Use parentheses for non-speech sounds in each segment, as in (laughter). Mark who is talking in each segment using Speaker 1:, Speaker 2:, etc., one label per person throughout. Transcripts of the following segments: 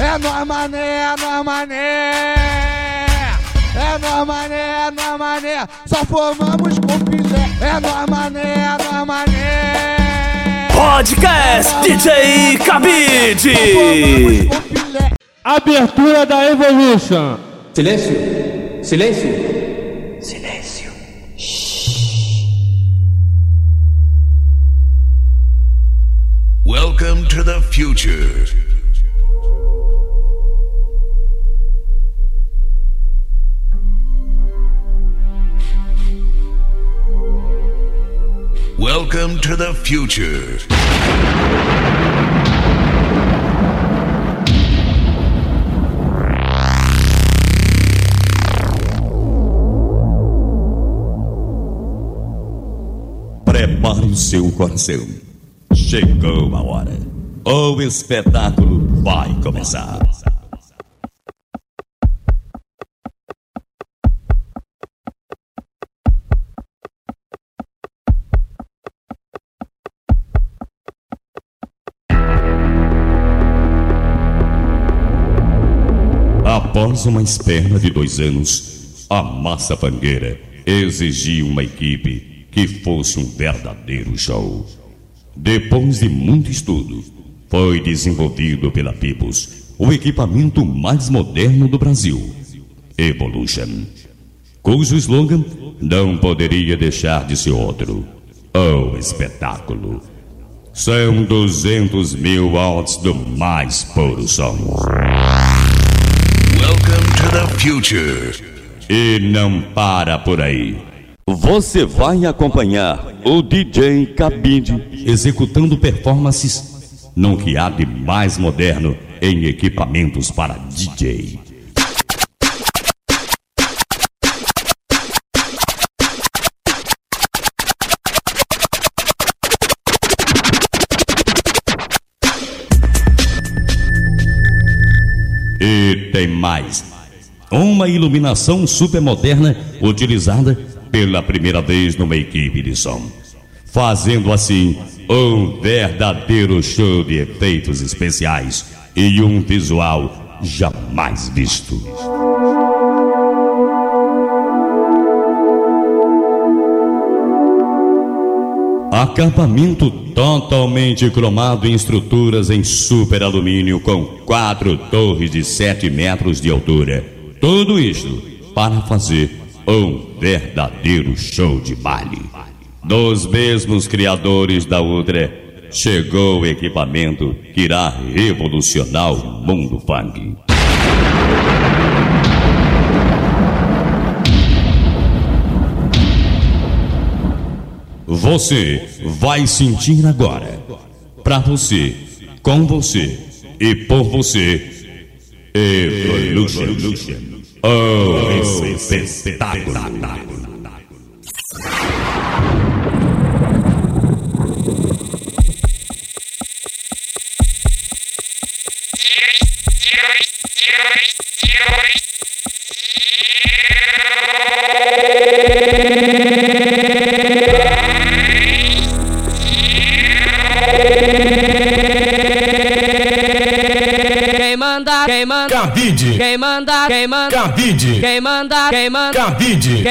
Speaker 1: É nós mané, é nós mané. É nós mané, é nós mané. Só formamos com filé. É nós mané, é nós mané.
Speaker 2: Podcast DJ Cabide.
Speaker 3: Abertura da Evolution.
Speaker 4: Silêncio. Silêncio.
Speaker 2: Silêncio.
Speaker 5: Welcome to the future. Welcome to the future.
Speaker 6: Prepare o seu coração. Chegou a hora. O espetáculo vai começar. Após uma espera de dois anos, a Massa Fangueira exigiu uma equipe que fosse um verdadeiro show. Depois de muito estudo, foi desenvolvido pela Pibus o equipamento mais moderno do Brasil, Evolution, cujo slogan não poderia deixar de ser outro: O espetáculo. São 200 mil watts do mais puro som.
Speaker 5: The future.
Speaker 6: E não para por aí. Você vai acompanhar o DJ Cabide executando performances no que há de mais moderno em equipamentos para DJ. E tem mais. Uma iluminação super moderna utilizada pela primeira vez numa equipe de som. Fazendo assim um verdadeiro show de efeitos especiais e um visual jamais visto. Acabamento totalmente cromado em estruturas em super alumínio com quatro torres de 7 metros de altura. Tudo isto para fazer um verdadeiro show de baile. Dos mesmos criadores da Ultra, chegou o equipamento que irá revolucionar o mundo funk. Você vai sentir agora, para você, com você e por você, Evolution. Oh, esse espetáculo. Thank you.
Speaker 7: Quem manda, quem manda,
Speaker 8: cabide.
Speaker 7: Quem manda, quem manda,
Speaker 8: cabide.
Speaker 7: Quem manda, quem manda,
Speaker 8: cabide.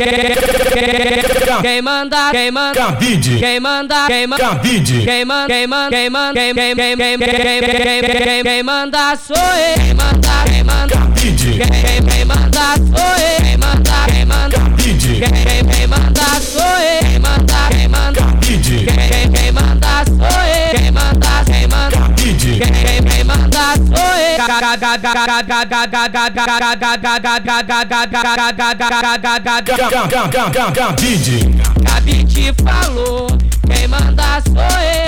Speaker 7: Quem manda, quem manda,
Speaker 8: cabide.
Speaker 7: Quem manda, quem manda,
Speaker 8: cabide.
Speaker 7: Quem manda, quem manda, quem manda, quem quem quem quem quem quem quem manda Quem manda? Quem manda, quem manda,
Speaker 8: cabide.
Speaker 7: Quem quem manda Quem manda? Quem manda, quem manda,
Speaker 8: cabide.
Speaker 7: Quem quem manda sou eu. Quem manda, quem manda.
Speaker 8: Cabide.
Speaker 7: Quem quem manda sou eu.
Speaker 8: Cabide.
Speaker 7: Falou, quem manda sou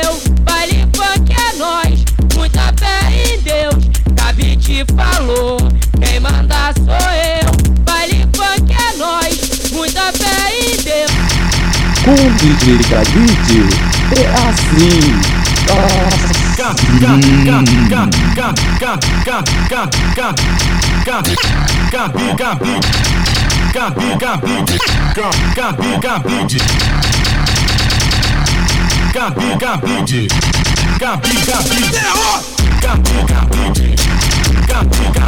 Speaker 7: eu. Baile funk é nós, muita fé em Deus. Gabi te falou, quem manda sou eu. Baile funk é nós, muita fé em Deus.
Speaker 9: Com DJ Cabide é assim.
Speaker 8: Cabide.
Speaker 9: Come.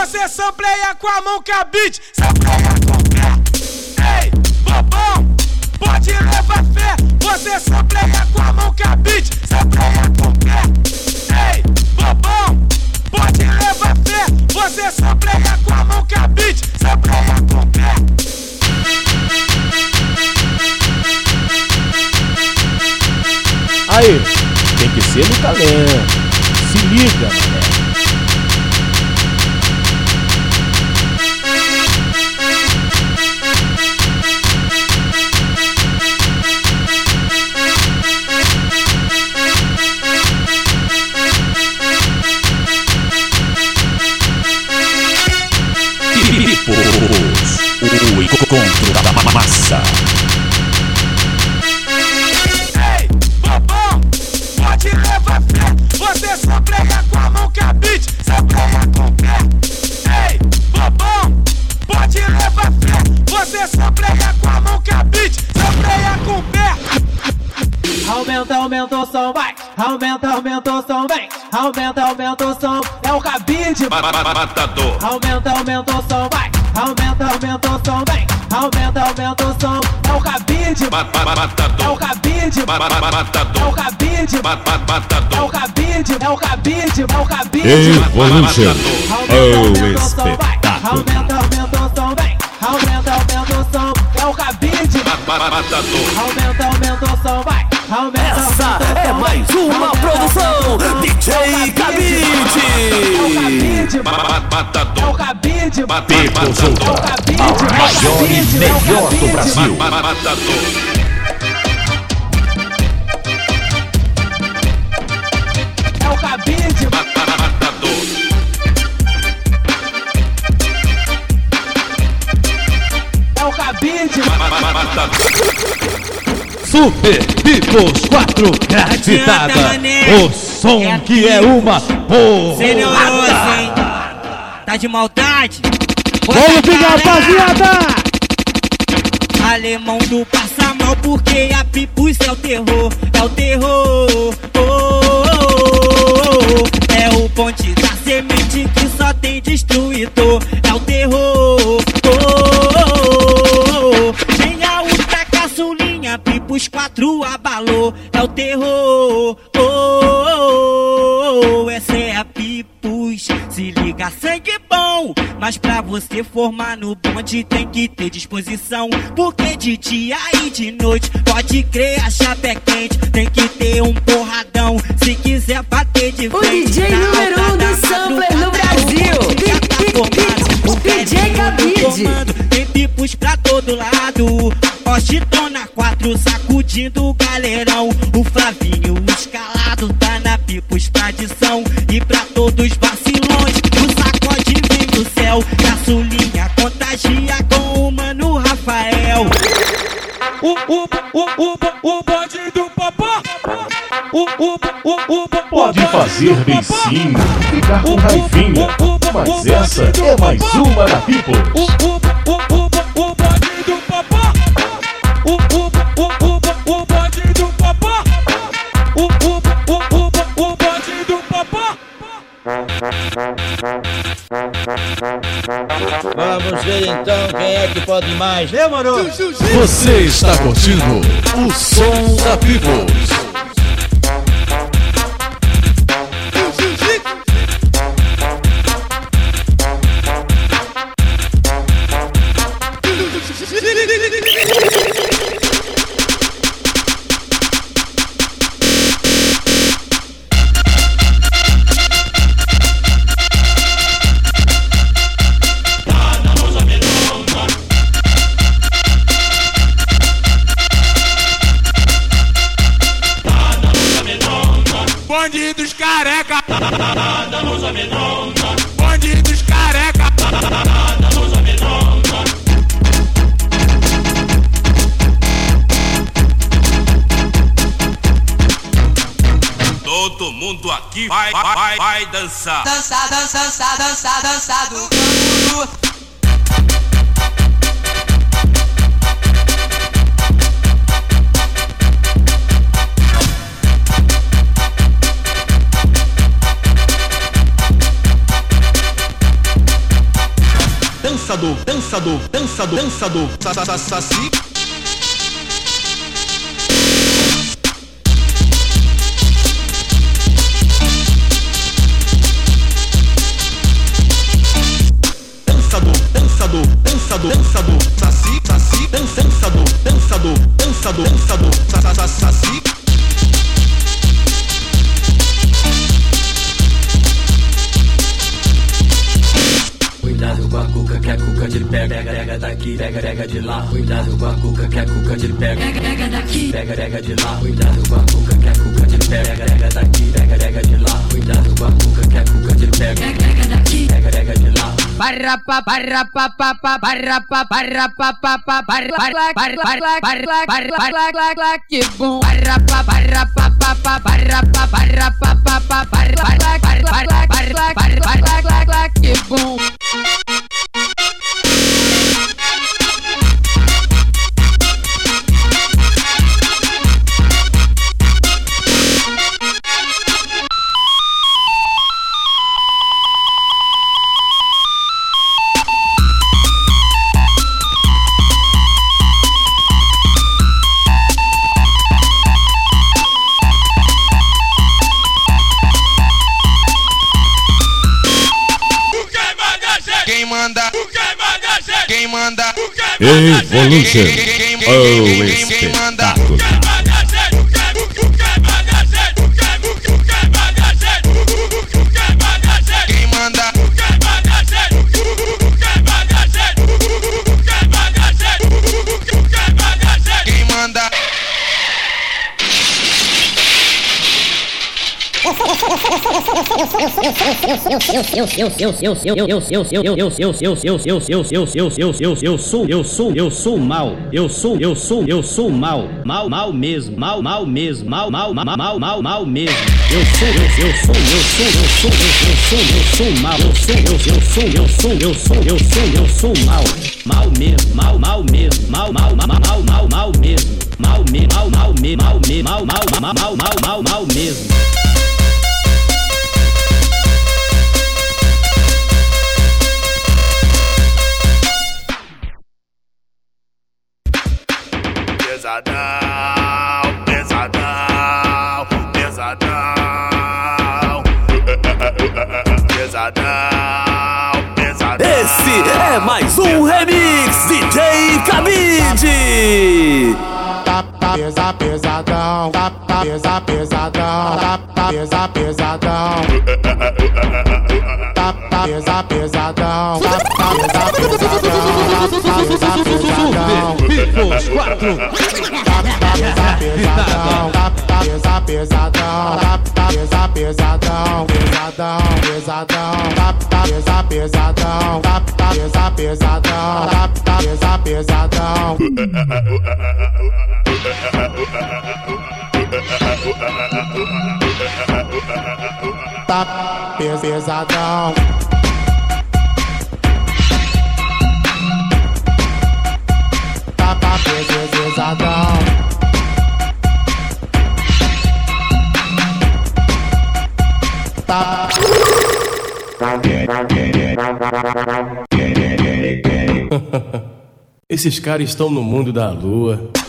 Speaker 10: Você sampleia com a mão que a beat sampleia com o pé. Ei, bobão, pode levar fé, você sampleia com a mão que a beat sampleia com o pé. Ei, bobão, pode levar fé, você sampleia com a mão que a beat sampleia com pé.
Speaker 11: Aí, tem que ser no talento. Se liga.
Speaker 6: O encontro da ma- massa.
Speaker 10: Ei, bobão, pode levar fé. Você sampleia com a mão que a beat sampleia com o pé. Ei, bobão, pode levar fé. Você sampleia com a mão que a beat sampleia com o pé.
Speaker 7: Aumenta, aumenta o som, vai. Aumenta, aumenta o som, vem. Aumenta, aumenta o som. É o cabide.
Speaker 12: Matador.
Speaker 7: Aumenta, aumenta o som, vai. Aumenta, aumenta o som, vem. Aumenta, aumenta o som. É o cabide. É o cabide. É o cabide. É o cabide. É o cabide. É o cabide.
Speaker 6: Evolution,
Speaker 7: Aumenta,
Speaker 6: o
Speaker 7: o som, vai.
Speaker 6: espetáculo.
Speaker 7: Aumenta, aumenta o som, vem. Aumenta, aumenta o som. É o cabide.
Speaker 12: Matador.
Speaker 7: Aumenta, aumenta o som, vai. Aumenta,
Speaker 2: Essa é mais uma
Speaker 7: Aumenta,
Speaker 2: produção. DJ
Speaker 7: É o
Speaker 2: Cabide.
Speaker 7: É o cabide. É o
Speaker 12: Matador.
Speaker 7: cabide.
Speaker 6: Pipos
Speaker 7: É o cabide.
Speaker 6: a
Speaker 7: É o cabide. É o
Speaker 6: melhor do
Speaker 7: cabide.
Speaker 6: Brasil.
Speaker 12: Matador.
Speaker 13: Super Pipos 4 Gracitada. O som que é uma
Speaker 14: Cê neurose,
Speaker 13: porra.
Speaker 14: hein? Tá de maldade?
Speaker 13: Vamos pegar, rapaziada!
Speaker 14: Alemão do passa mal porque a Pipus é o terror, é o terror. Oh, oh, oh. É o ponte da semente que só tem destruidor, é o terror. Oh, oh, oh. Essa é a Pipus, se liga sangue bom, mas pra você formar no bonde tem que ter disposição, porque de dia e de noite pode crer a chapa é quente, tem que ter um porradão, se quiser bater de
Speaker 15: O
Speaker 14: frente.
Speaker 15: DJ
Speaker 14: na
Speaker 15: número um do sampler no Brasil.
Speaker 14: o tá formado, o
Speaker 15: DJ Cabide.
Speaker 14: Tem pipos pra todo lado, Postitona 4 sacudindo o galerão, o Flavinho escalado tá na pipos tradição, e pra todos vacilões, o sacode vem do céu, caçulinha contagia com o mano Rafael.
Speaker 10: O, o, o, o, o bonde do popó. O, o, o, o,
Speaker 11: Pode fazer beicinho, ficar com raivinha. Mas essa é mais uma da Pipos.
Speaker 16: Vamos ver então quem é que pode mais. Demorou!
Speaker 17: Você está curtindo o som da Peoples.
Speaker 12: que vai, vai, vai, vai dançar.
Speaker 17: Dançar, dançar, dançar, dançar, dançar do canto.
Speaker 11: Dançador, dançador, dançador, dançador, sa sa sa, sa, sa.
Speaker 18: que
Speaker 13: bom que bom
Speaker 6: Evolution.
Speaker 12: Oh, it's.
Speaker 19: Eu sou, eu sou, eu sou mal. Eu sou, eu sou, eu sou mal. Mal, mal mesmo. Mal, mal mesmo. Mal, mal, mal, mal, mal, mesmo. Eu sou, eu, sou, eu sou, eu sou, eu, sou, eu sou mal. Eu sou, eu, sou, eu sou, eu sou, eu sou, eu sou mal. Mal mesmo. Mal, mal mesmo. Mal, mal, mal, mal, mal, mal mesmo. Mal, me, mal, mal, mal, mal, mal, mal, mal, mal, mal mesmo.
Speaker 12: Pesadão, pesadão, pesadão. Pesadão, pesadão.
Speaker 2: Esse é mais um remix DJ Cabide.
Speaker 4: Tá, pesa, pesadão, tá, pesa, pesadão, tá, pesa, pesadão. Tá, pesa, pesadão, tá, pesa, pesadão, tá, pesa, pesadão.
Speaker 11: Pipos 4
Speaker 4: Tá, tá, pesa, pesadão, tá, pesa, pesadão, tá, pesa, pesadão, pesadão, pesadão, tá, tá, pesa, pesadão, tá, pesa, pesadão, tá, tá, pesa, pesadão. Tá pes- pesadão. Tá, pes- pes- pesadão. Tá.
Speaker 20: Esses caras estão no mundo da lua. (laughs)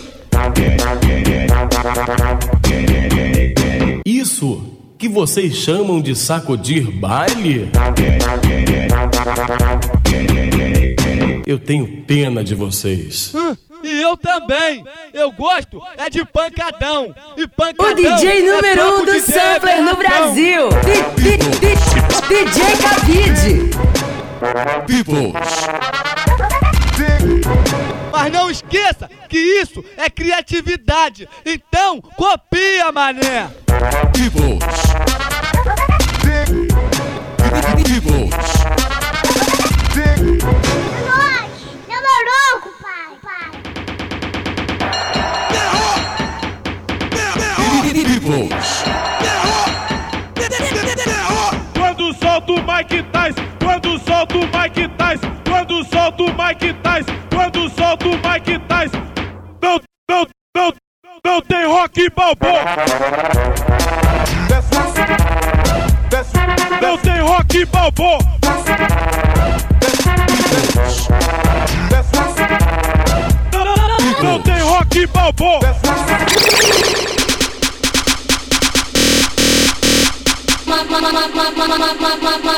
Speaker 20: Vocês chamam de sacudir baile? Eu tenho pena de vocês.
Speaker 21: E eu também. Eu gosto é de pancadão. E pancadão
Speaker 22: O DJ
Speaker 21: é
Speaker 22: número um do sampler no. Brasil. DJ Cabide.
Speaker 20: People.
Speaker 21: Mas não esqueça que isso é criatividade. Então, copia, mané.
Speaker 23: Pai.
Speaker 20: People.
Speaker 11: Mike Tyson, quando solta o Mike Tyson, quando solta o Mike Tyson, quando solta o Mike Tyson do Mike Tyson. Não, não, não, não tem rock balboa. Não tem rock balboa. Não tem rock balboa.
Speaker 12: Mama, mama,
Speaker 20: mama, mama, mama, mama.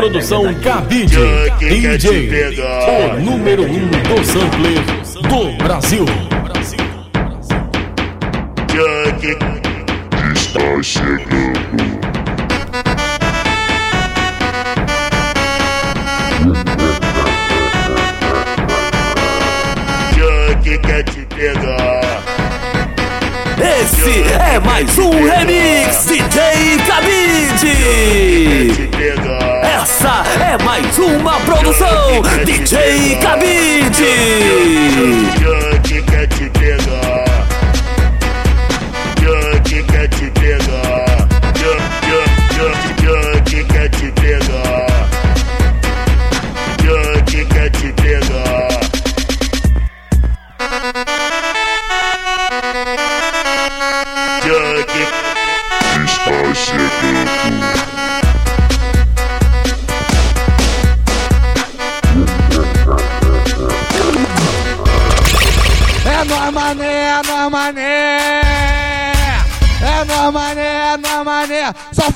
Speaker 20: Produção Cabide. DJ, o número um do sampler do Brasil.
Speaker 12: Está chegando. Junk quer te pegar.
Speaker 2: Esse é mais um remix DJ Cabide. Essa é mais uma produção DJ Cabide.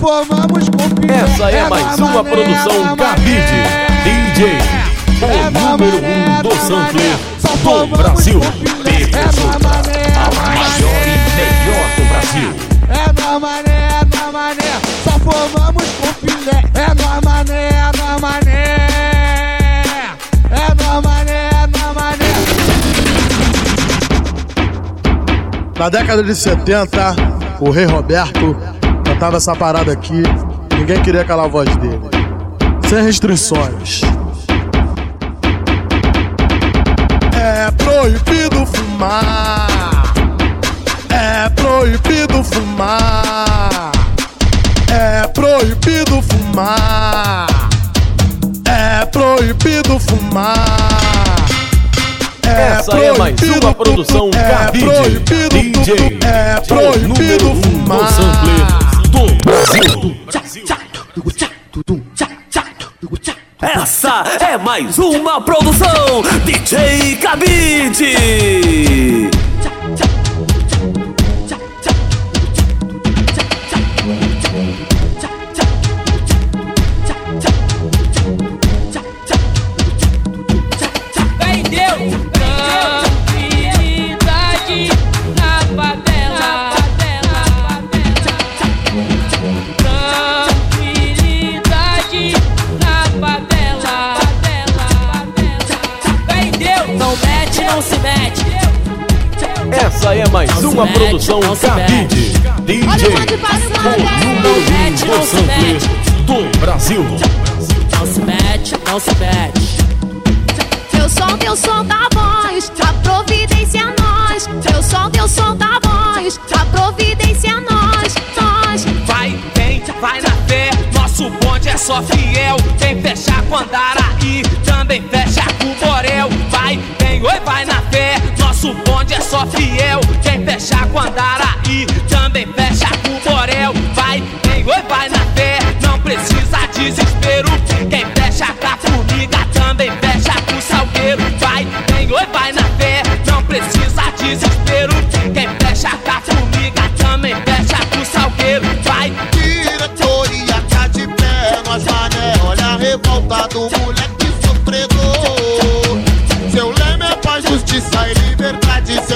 Speaker 1: Formamos com.
Speaker 20: Essa é mais uma produção Cabide. DJ, o número um do sampler do Brasil.
Speaker 1: A
Speaker 20: maior e melhor do Brasil.
Speaker 1: É nóis mané, é nóis mané. Só formamos com filé. É nóis mané, é nóis mané. É nóis mané, é nóis mané.
Speaker 24: Na década de 70, o Rei Roberto cantava essa parada aqui. Ninguém queria calar a voz dele. Sem restrições. É proibido fumar. É proibido fumar. É proibido fumar. É proibido fumar.
Speaker 20: Essa é mais uma produção. DJ,
Speaker 24: é
Speaker 20: o número um do sampler do Brasil.
Speaker 2: Essa é mais uma produção DJ Cabide.
Speaker 20: Produção
Speaker 22: não se
Speaker 20: Cabide. DJ, o número um do sampler do Brasil.
Speaker 22: Não se mete, não se mete.
Speaker 25: Teu som, teu som da voz, a providência é nós. Teu som, teu som da voz, a providência é nós, nós.
Speaker 10: Vai, vem, vai na fé. Nosso bonde é só fiel. Quem fecha com Andaraí também fecha com o Borel. Vai, vem, oi, vai na fé. Nosso bonde é só fiel. Quem fecha com Andaraí também fecha com Borel. Vai, vem, oi, vai na fé. Não precisa desespero. Quem fecha com a formiga também fecha com o salgueiro. Vai, vem, oi, vai na fé. Não precisa desespero. Quem fecha com a formiga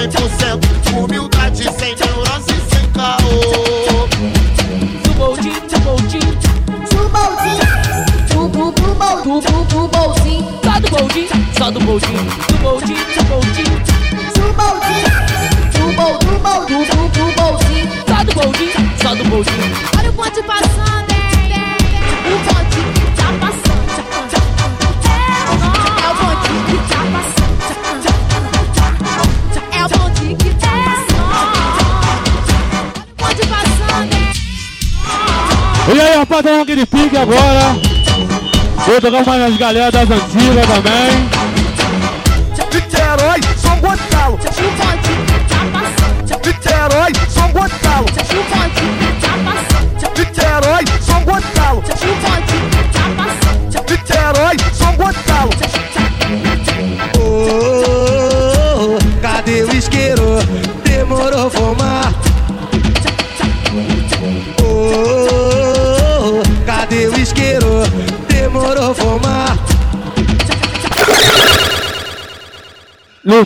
Speaker 26: 100% humildade, sem neurose, sem caô.
Speaker 25: Tuboldi, tuboldi, tuboldi, tuboldi,
Speaker 22: só do boldi, só do
Speaker 25: boldi, tuboldi, tuboldi, tuboldi, tuboldi, tuboldi,
Speaker 22: só do boldi, só do boldi.
Speaker 25: Olha o ponte passando.
Speaker 3: Aí, rapaziada, aquele pique agora. Vou tocar mais as galera das antigas também.
Speaker 1: Niterói, São Gonçalo. Niterói, São Gonçalo.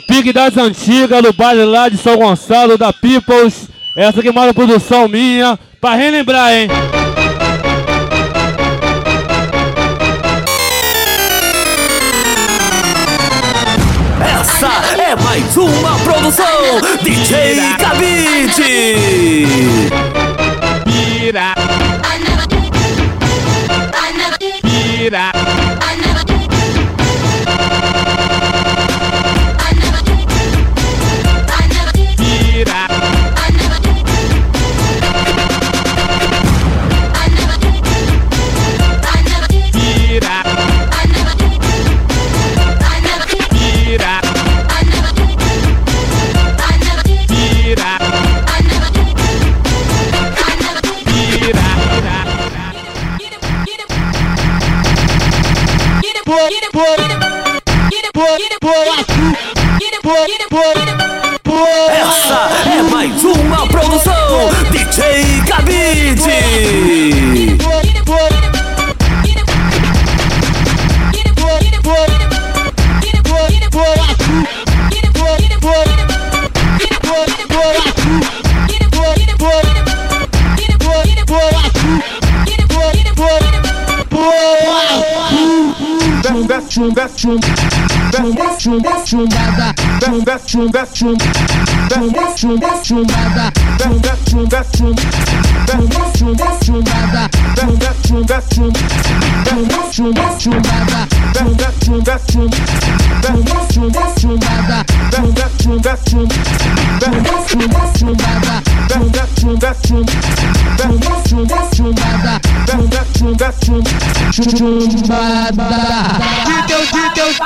Speaker 3: Pique das antigas, do baile lá de São Gonçalo, da Peoples. Essa aqui é uma produção minha, pra relembrar, hein?
Speaker 2: Essa é mais uma produção DJ Cabide.
Speaker 10: Best
Speaker 2: room. Best room. Best room. Best room.
Speaker 1: Best room. Best room. Chumbada, chumba, chumba, chumba, chumba, chumba, chumbada, chumba, chumba, chumba, chumba, chumba, chumbada, chumba, chumba, chumba, chumba, chumba, chumbada, chumba, chumba, chumba, chumba, chumba, chumbada, chumba, chumba, chumba, chumbada.
Speaker 10: Deus, de Deus,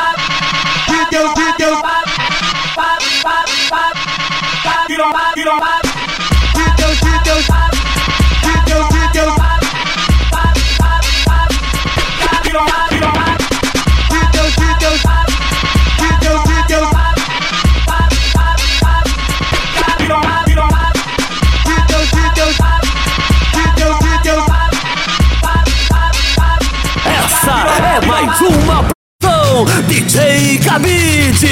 Speaker 10: de Deus, de Deus. Virou, virou. De Deus, de Deus, de
Speaker 2: Cabide.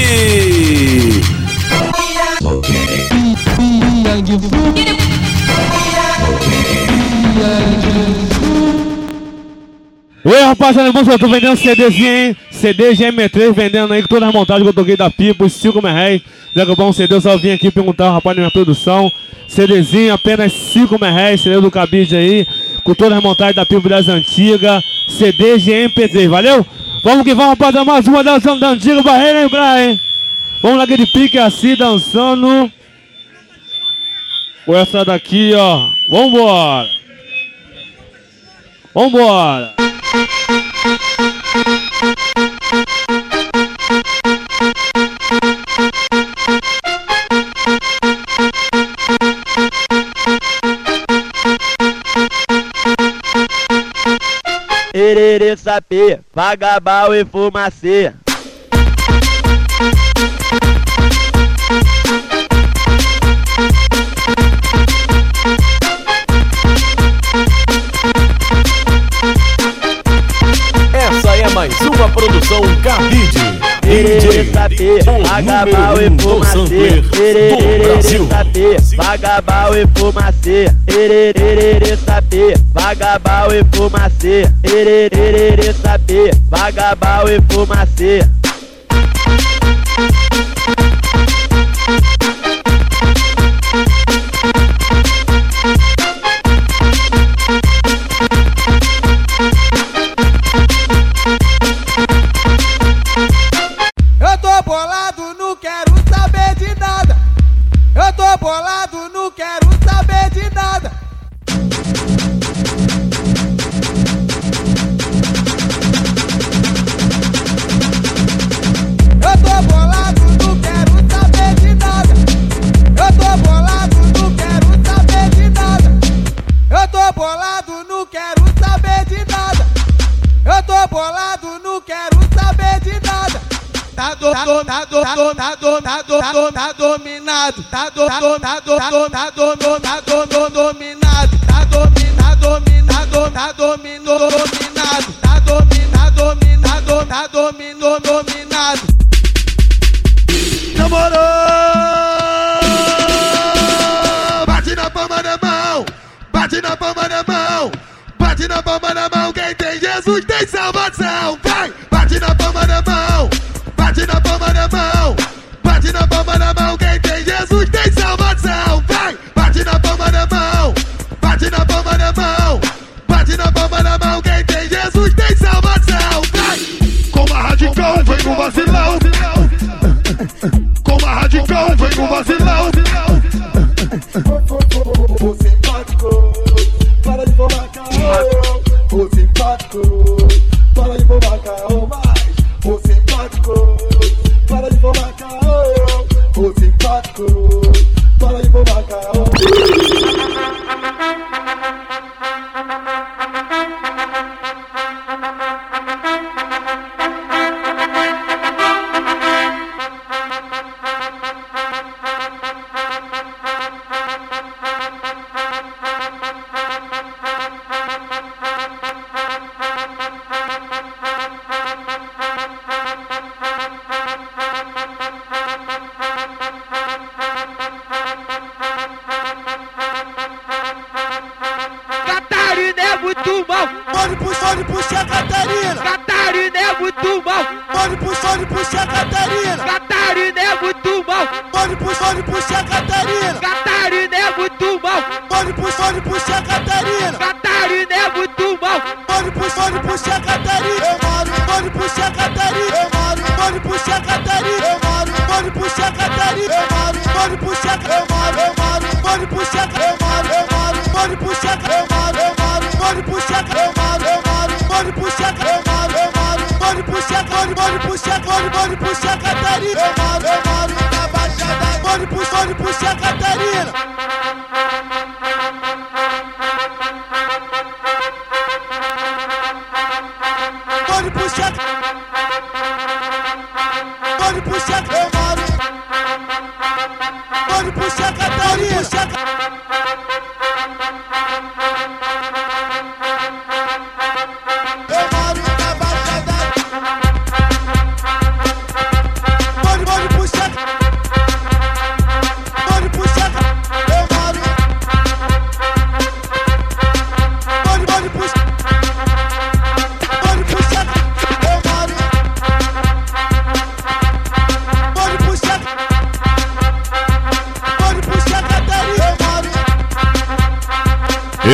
Speaker 3: Oi, rapaziada, moça, eu tô vendendo CDzinho, hein? CD GM3 vendendo aí com todas as montagens que eu toquei da Pipo, 5 mil reais. Já comprou um CD, eu só vim aqui perguntar ao rapaz da minha produção. CDzinho, apenas 5 mil reais, CD do Cabide aí, com todas as montagens da Pipo das antigas. CD GMP3, valeu? Vamos que vamos, rapaziada, mais uma dançando da antiga pra relembrar, hein? Vamos naquele pique assim, dançando. Com essa daqui, ó. Vambora! Vambora!
Speaker 27: Sapê, vagabal e fumacê.
Speaker 20: Essa é mais uma produção Cabide. DJ,
Speaker 27: vagabal e
Speaker 20: um
Speaker 27: fumacê.
Speaker 20: sampler do
Speaker 27: Ererê
Speaker 20: Brasil.
Speaker 27: sapê, vagabal e fumacê. Ererê sapê, vagabal e fumacê. Ererê sapê, vagabal e fumacê.
Speaker 10: Tá do, tá dominado. Tá do, tá do, tá tá tá tá
Speaker 26: Pode puxar e puxar Catarina. Eu moro. Pode puxar Catarina. Eu moro. Pode puxar Catarina. Eu moro. Pode puxar Catarina. Eu moro. Pode puxar eu moro. Eu moro. Pode puxar eu moro. Eu moro. Pode puxar eu moro. Eu moro. Pode puxar eu moro. Eu moro. Pode puxar eu moro. Eu moro. Pode puxar pode pode puxar pode pode puxar Catarina. Eu moro. Eu moro na baixada. Pode puxar pode puxar Catarina.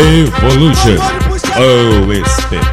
Speaker 6: Evolution, o espetáculo.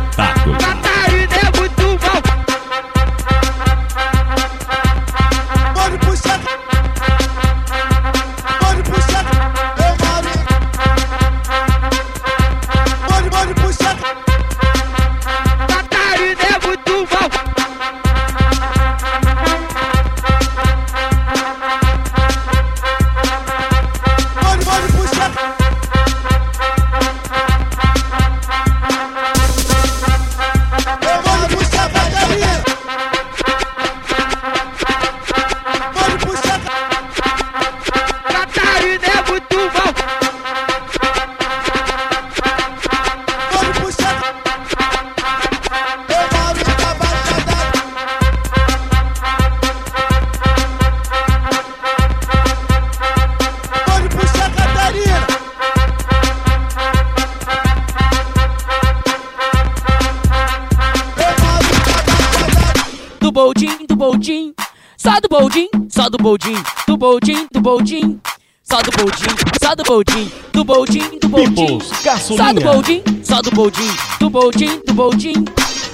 Speaker 22: Do boldin, do boldin. Só do boldin, só do boldin. Do boldin, do boldin.
Speaker 20: Peoples,
Speaker 22: Só do boldin, só do boldin. Do boldin, do boldin.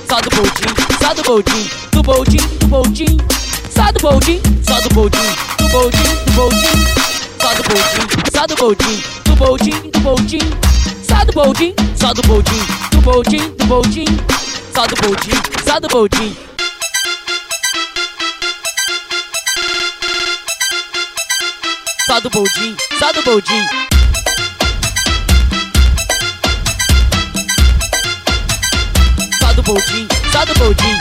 Speaker 22: Só do boldin, só do boldin. Do boldin, do boldin. Só do boldin, só do boldin. Do boldin, do boldin. Só do boldin, só do boldin. Do boldin, do boldin. Só do boldin, só do boldin. Do boldin, do boldin. Só do boldin, só do boldin. Só do boldin, só do boldin. Só do boldin, só do boldin.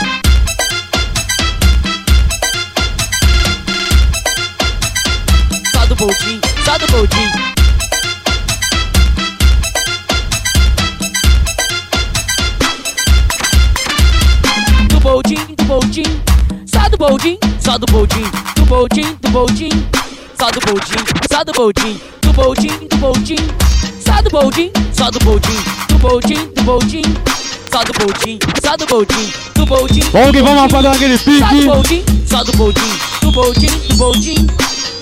Speaker 22: Só do boldin, só do boldin. Do boldin, do boldin. Só do boldin, só do boldin. Do boldin, do boldin. Só do boldin, só do boldin. Do boldin, do boldin. só do boldin, só do boldin, do boldin, do boldin, só do boldin, só do boldin, do boldin.
Speaker 3: Vamos que vamos, rapaziada, aquele
Speaker 22: Só do
Speaker 3: pique.
Speaker 22: só do boldin, do boldin, do boldin,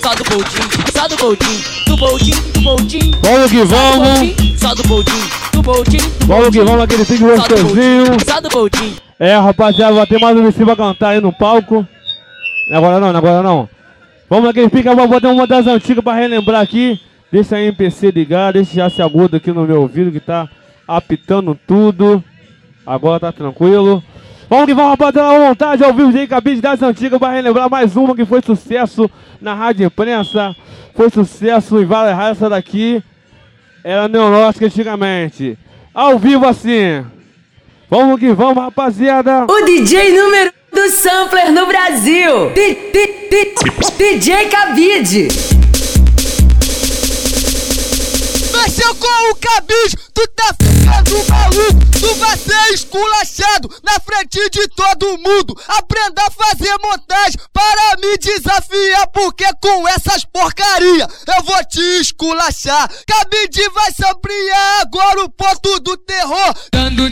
Speaker 22: só do boldin, só do boldin, do boldin, do boldin.
Speaker 3: Vamos que vamos.
Speaker 22: Só do boldin, do boldin,
Speaker 3: Vamos que vamos, aquele pique gostosinho.
Speaker 22: só do boldin.
Speaker 3: É, rapaziada, vai ter mais um MC pra cantar aí no palco. Não é Agora não, é agora não. Vamos naquele pique, eu vou botar uma das antigas pra relembrar aqui. Deixa a MPC ligar, deixa já se agudo aqui no meu ouvido que tá apitando tudo. Agora tá tranquilo. Vamos que vamos, rapaziada, à vontade, ao vivo, cabide das antigas pra relembrar mais uma que foi sucesso na Rádio Imprensa. Foi sucesso em rádios, essa daqui era neonótica antigamente. Ao vivo assim. Vamos que vamos, rapaziada.
Speaker 28: O DJ número do sampler no Brasil. DJ Cabide.
Speaker 10: Mexeu com o cabide, tu tá ficando maluco. Tu vai ser esculachado na frente de todo mundo. Aprenda a fazer montagem para me desafiar. Porque com essas porcaria eu vou te esculachar. Cabide vai se ampliar agora o ponto do terror. Dando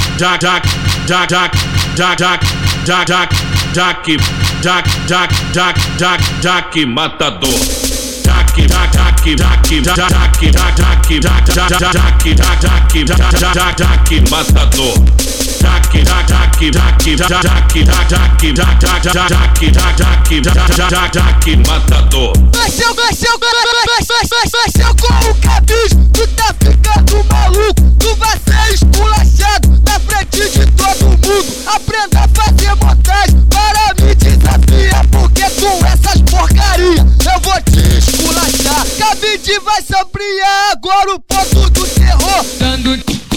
Speaker 17: Jaque, Jaque, Jaque, Jaque, Jaque Matador. Jaque, Jaque, Jaque, Jaque, Jaque, Jaque, Jaque, Jaque, Jaque, Jaque, Jaque Matador. Jaque, Jaque, Jaque, Jaque, Jaque, Jaque, Jaque, Jaque, Jaque, Jaque Matador.
Speaker 10: Mexeu, mexeu, mexeu, mexeu com o cabide. Tu tá ficando maluco. Tu vai ser esculachado na frente de todo mundo. Aprenda a fazer montagem para me desafiar. Porque com essas porcaria eu vou te esculachar. Cabide vai ampliar agora o ponto do terror. Dando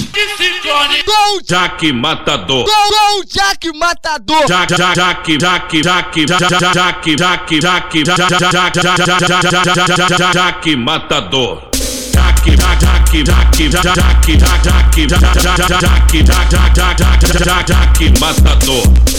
Speaker 10: com,
Speaker 17: Jaque Matador.
Speaker 10: com o Jack Matador.
Speaker 17: Jaque, Jaque, Jaque, Jaque, Jaque, Jaque, Jaque, Jaque, Jaque, Jaque Matador. Jaque, Jaque, Jaque, Jaque, Jaque, Jaque, Jaque, Jaque Matador.